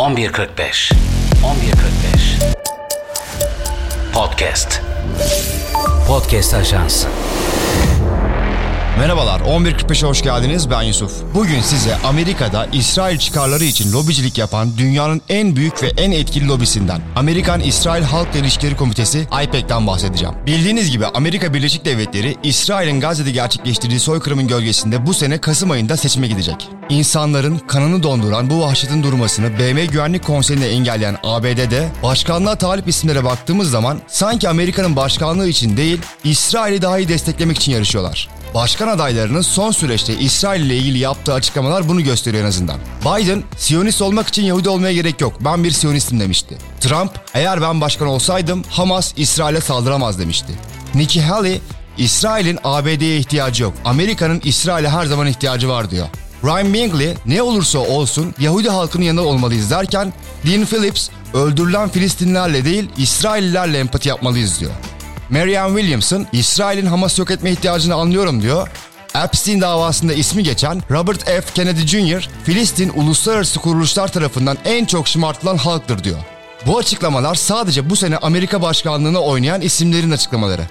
11.45 11.45 Podcast. Podcast Ajans Merhabalar, 11.45'e hoş geldiniz. Ben Yusuf. Bugün size Amerika'da İsrail çıkarları için lobicilik yapan dünyanın en büyük ve en etkili lobisinden, Amerikan İsrail Halk İlişkileri Komitesi IPEC'ten bahsedeceğim. Bildiğiniz gibi Amerika Birleşik Devletleri, İsrail'in Gazze'de gerçekleştirdiği soykırımın gölgesinde bu sene Kasım ayında seçime gidecek. İnsanların kanını donduran bu vahşetin durmasını BM Güvenlik Konseyi'nde engelleyen ABD'de başkanlığa talip isimlere baktığımız zaman sanki Amerika'nın başkanlığı için değil, İsrail'i daha iyi desteklemek için yarışıyorlar. Başkan adaylarının son süreçte İsrail ile ilgili yaptığı açıklamalar bunu gösteriyor en azından. Biden, Siyonist olmak için Yahudi olmaya gerek yok, ben bir Siyonistim demişti. Trump, eğer ben başkan olsaydım Hamas İsrail'e saldıramaz demişti. Nikki Haley, İsrail'in ABD'ye ihtiyacı yok, Amerika'nın İsrail'e her zaman ihtiyacı var diyor. Ryan Bingley ne olursa olsun Yahudi halkının yanında olmalıyız derken Dean Phillips öldürülen Filistinlerle değil İsraillilerle empati yapmalıyız diyor. Marianne Williamson, İsrail'in Hamas yok etme ihtiyacını anlıyorum diyor. Epstein davasında ismi geçen Robert F. Kennedy Jr., Filistin uluslararası kuruluşlar tarafından en çok şımartılan halktır diyor. Bu açıklamalar sadece bu sene Amerika başkanlığına oynayan isimlerin açıklamaları.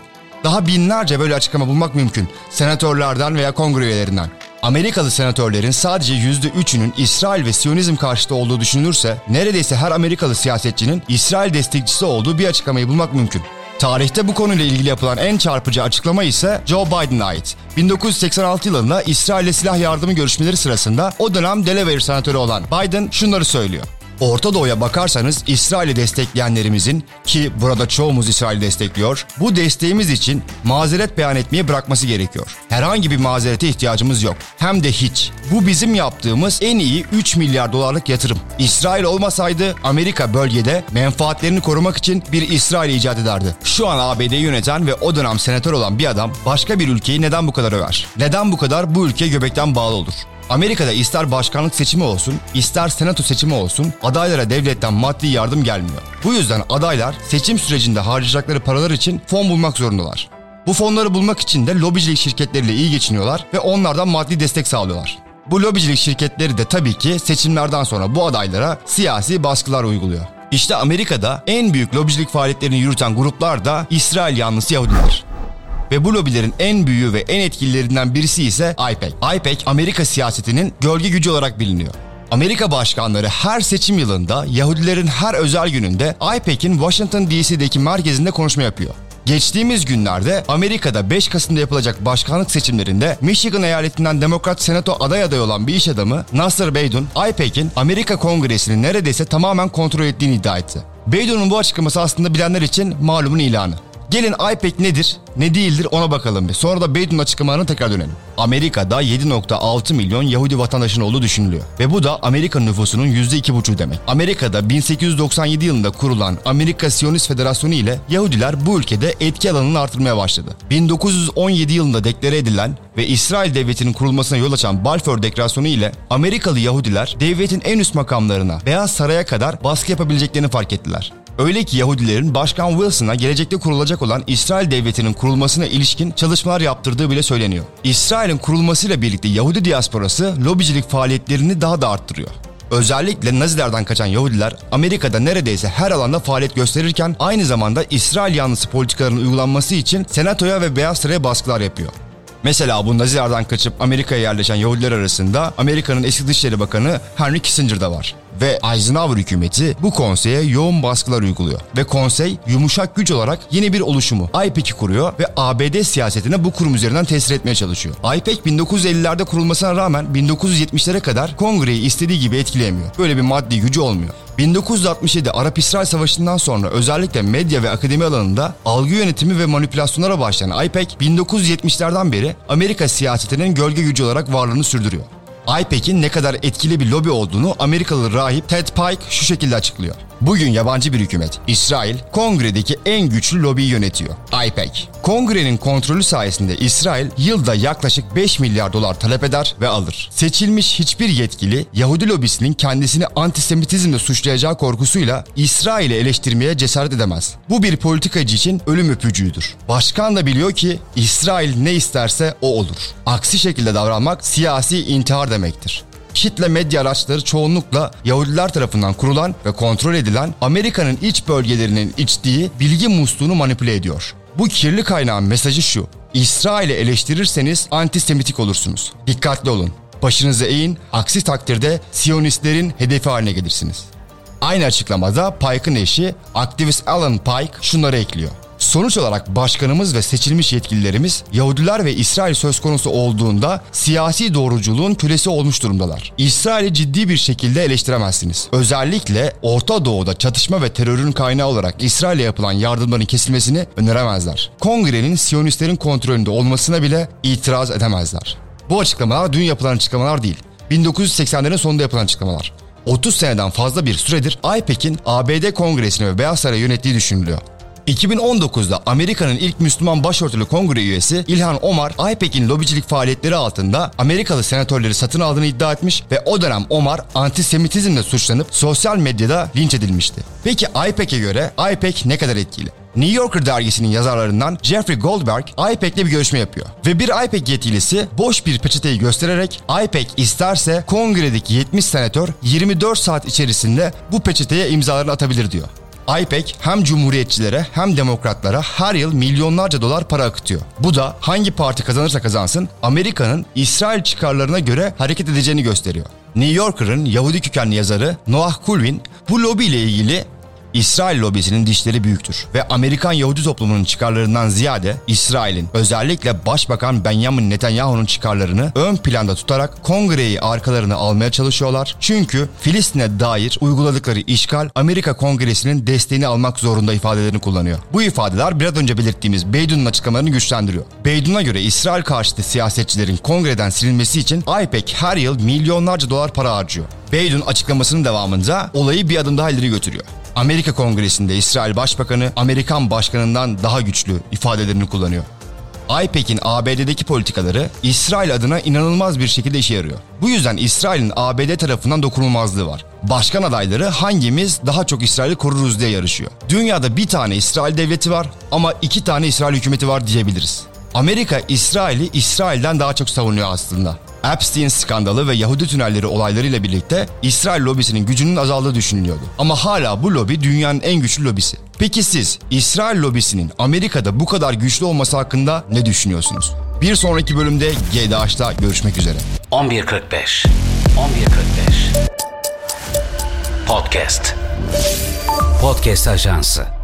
Daha binlerce böyle açıklama bulmak mümkün. Senatörlerden veya kongre üyelerinden. Amerikalı senatörlerin sadece %3'ünün İsrail ve Siyonizm karşıtı olduğu düşünülürse neredeyse her Amerikalı siyasetçinin İsrail destekçisi olduğu bir açıklamayı bulmak mümkün. Tarihte bu konuyla ilgili yapılan en çarpıcı açıklama ise Joe Biden'a ait. 1986 yılında İsrail'le silah yardımı görüşmeleri sırasında o dönem Delaware senatörü olan Biden şunları söylüyor. Orta Doğu'ya bakarsanız İsrail'i destekleyenlerimizin ki burada çoğumuz İsrail'i destekliyor, bu desteğimiz için mazeret beyan etmeye bırakması gerekiyor. Herhangi bir mazerete ihtiyacımız yok. Hem de hiç. Bu bizim yaptığımız en iyi 3 milyar dolarlık yatırım. İsrail olmasaydı Amerika bölgede menfaatlerini korumak için bir İsrail icat ederdi. Şu an ABD'yi yöneten ve o dönem senatör olan bir adam başka bir ülkeyi neden bu kadar över? Neden bu kadar bu ülkeye göbekten bağlı olur? Amerika'da ister başkanlık seçimi olsun, ister senato seçimi olsun adaylara devletten maddi yardım gelmiyor. Bu yüzden adaylar seçim sürecinde harcayacakları paralar için fon bulmak zorundalar. Bu fonları bulmak için de lobicilik şirketleriyle iyi geçiniyorlar ve onlardan maddi destek sağlıyorlar. Bu lobicilik şirketleri de tabii ki seçimlerden sonra bu adaylara siyasi baskılar uyguluyor. İşte Amerika'da en büyük lobicilik faaliyetlerini yürüten gruplar da İsrail yanlısı Yahudiler. Ve bu lobilerin en büyüğü ve en etkililerinden birisi ise IPEC. IPEC Amerika siyasetinin gölge gücü olarak biliniyor. Amerika başkanları her seçim yılında Yahudilerin her özel gününde IPEC'in Washington DC'deki merkezinde konuşma yapıyor. Geçtiğimiz günlerde Amerika'da 5 Kasım'da yapılacak başkanlık seçimlerinde Michigan eyaletinden Demokrat Senato aday aday olan bir iş adamı Nasser Beydun, IPEC'in Amerika Kongresi'ni neredeyse tamamen kontrol ettiğini iddia etti. Beydun'un bu açıklaması aslında bilenler için malumun ilanı. Gelin IPEC nedir, ne değildir ona bakalım bir. Sonra da Beydun açıklamalarına tekrar dönelim. Amerika'da 7.6 milyon Yahudi vatandaşın olduğu düşünülüyor. Ve bu da Amerika nüfusunun %2,5 demek. Amerika'da 1897 yılında kurulan Amerika Siyonist Federasyonu ile Yahudiler bu ülkede etki alanını artırmaya başladı. 1917 yılında deklare edilen ve İsrail devletinin kurulmasına yol açan Balfour Deklarasyonu ile Amerikalı Yahudiler devletin en üst makamlarına Beyaz Saray'a kadar baskı yapabileceklerini fark ettiler. Öyle ki Yahudilerin Başkan Wilson'a gelecekte kurulacak olan İsrail devletinin kurulmasına ilişkin çalışmalar yaptırdığı bile söyleniyor. İsrail'in kurulmasıyla birlikte Yahudi diasporası lobicilik faaliyetlerini daha da arttırıyor. Özellikle Nazilerden kaçan Yahudiler Amerika'da neredeyse her alanda faaliyet gösterirken aynı zamanda İsrail yanlısı politikaların uygulanması için Senato'ya ve Beyaz Saray'a baskılar yapıyor. Mesela bu Nazilerden kaçıp Amerika'ya yerleşen Yahudiler arasında Amerika'nın eski Dışişleri Bakanı Henry Kissinger da var. Ve Eisenhower hükümeti bu konseye yoğun baskılar uyguluyor. Ve konsey yumuşak güç olarak yeni bir oluşumu IPEC'i kuruyor ve ABD siyasetine bu kurum üzerinden tesir etmeye çalışıyor. IPEC 1950'lerde kurulmasına rağmen 1970'lere kadar kongreyi istediği gibi etkileyemiyor. Böyle bir maddi gücü olmuyor. 1967 Arap-İsrail Savaşı'ndan sonra özellikle medya ve akademi alanında algı yönetimi ve manipülasyonlara başlayan IPEC 1970'lerden beri Amerika siyasetinin gölge gücü olarak varlığını sürdürüyor. IPEC'in ne kadar etkili bir lobi olduğunu Amerikalı rahip Ted Pike şu şekilde açıklıyor. Bugün yabancı bir hükümet, İsrail, kongredeki en güçlü lobiyi yönetiyor. IPEC. Kongrenin kontrolü sayesinde İsrail yılda yaklaşık 5 milyar dolar talep eder ve alır. Seçilmiş hiçbir yetkili Yahudi lobisinin kendisini antisemitizmle suçlayacağı korkusuyla İsrail'i eleştirmeye cesaret edemez. Bu bir politikacı için ölüm öpücüğüdür. Başkan da biliyor ki İsrail ne isterse o olur. Aksi şekilde davranmak siyasi intihar demektir. Kitle medya araçları çoğunlukla Yahudiler tarafından kurulan ve kontrol edilen Amerika'nın iç bölgelerinin içtiği bilgi musluğunu manipüle ediyor. Bu kirli kaynağın mesajı şu. İsrail'i eleştirirseniz antisemitik olursunuz. Dikkatli olun. Başınızı eğin, aksi takdirde Siyonistlerin hedefi haline gelirsiniz. Aynı açıklamada Pike'ın eşi aktivist Alan Pike şunları ekliyor. Sonuç olarak başkanımız ve seçilmiş yetkililerimiz Yahudiler ve İsrail söz konusu olduğunda siyasi doğruculuğun kölesi olmuş durumdalar. İsrail'i ciddi bir şekilde eleştiremezsiniz. Özellikle Orta Doğu'da çatışma ve terörün kaynağı olarak İsrail'e yapılan yardımların kesilmesini öneremezler. Kongrenin Siyonistlerin kontrolünde olmasına bile itiraz edemezler. Bu açıklamalar dün yapılan açıklamalar değil. 1980'lerin sonunda yapılan açıklamalar. 30 seneden fazla bir süredir IPEC'in ABD Kongresi'ni ve Beyaz Saray'ı yönettiği düşünülüyor. 2019'da Amerika'nın ilk Müslüman başörtülü kongre üyesi İlhan Omar, IPEC'in lobicilik faaliyetleri altında Amerikalı senatörleri satın aldığını iddia etmiş ve o dönem Omar antisemitizmle suçlanıp sosyal medyada linç edilmişti. Peki IPEC'e göre IPEC ne kadar etkili? New Yorker dergisinin yazarlarından Jeffrey Goldberg IPEC'le bir görüşme yapıyor. Ve bir IPEC yetkilisi boş bir peçeteyi göstererek IPEC isterse kongredeki 70 senatör 24 saat içerisinde bu peçeteye imzalarını atabilir diyor. IPEC hem cumhuriyetçilere hem demokratlara her yıl milyonlarca dolar para akıtıyor. Bu da hangi parti kazanırsa kazansın Amerika'nın İsrail çıkarlarına göre hareket edeceğini gösteriyor. New Yorker'ın Yahudi kökenli yazarı Noah Kulvin bu lobi ile ilgili İsrail lobisinin dişleri büyüktür ve Amerikan Yahudi toplumunun çıkarlarından ziyade İsrail'in özellikle Başbakan Benjamin Netanyahu'nun çıkarlarını ön planda tutarak kongreyi arkalarına almaya çalışıyorlar. Çünkü Filistin'e dair uyguladıkları işgal Amerika Kongresi'nin desteğini almak zorunda ifadelerini kullanıyor. Bu ifadeler biraz önce belirttiğimiz Beydun'un açıklamalarını güçlendiriyor. Beydun'a göre İsrail karşıtı siyasetçilerin kongreden silinmesi için IPEC her yıl milyonlarca dolar para harcıyor. Beydun açıklamasının devamında olayı bir adım daha ileri götürüyor. Amerika Kongresi'nde İsrail Başbakanı Amerikan Başkanı'ndan daha güçlü ifadelerini kullanıyor. IPEC'in ABD'deki politikaları İsrail adına inanılmaz bir şekilde işe yarıyor. Bu yüzden İsrail'in ABD tarafından dokunulmazlığı var. Başkan adayları hangimiz daha çok İsrail'i koruruz diye yarışıyor. Dünyada bir tane İsrail devleti var ama iki tane İsrail hükümeti var diyebiliriz. Amerika İsrail'i İsrail'den daha çok savunuyor aslında. Epstein skandalı ve Yahudi tünelleri olaylarıyla birlikte İsrail lobisinin gücünün azaldığı düşünülüyordu. Ama hala bu lobi dünyanın en güçlü lobisi. Peki siz İsrail lobisinin Amerika'da bu kadar güçlü olması hakkında ne düşünüyorsunuz? Bir sonraki bölümde GDH'da görüşmek üzere. 11.45 11.45 Podcast Podcast Ajansı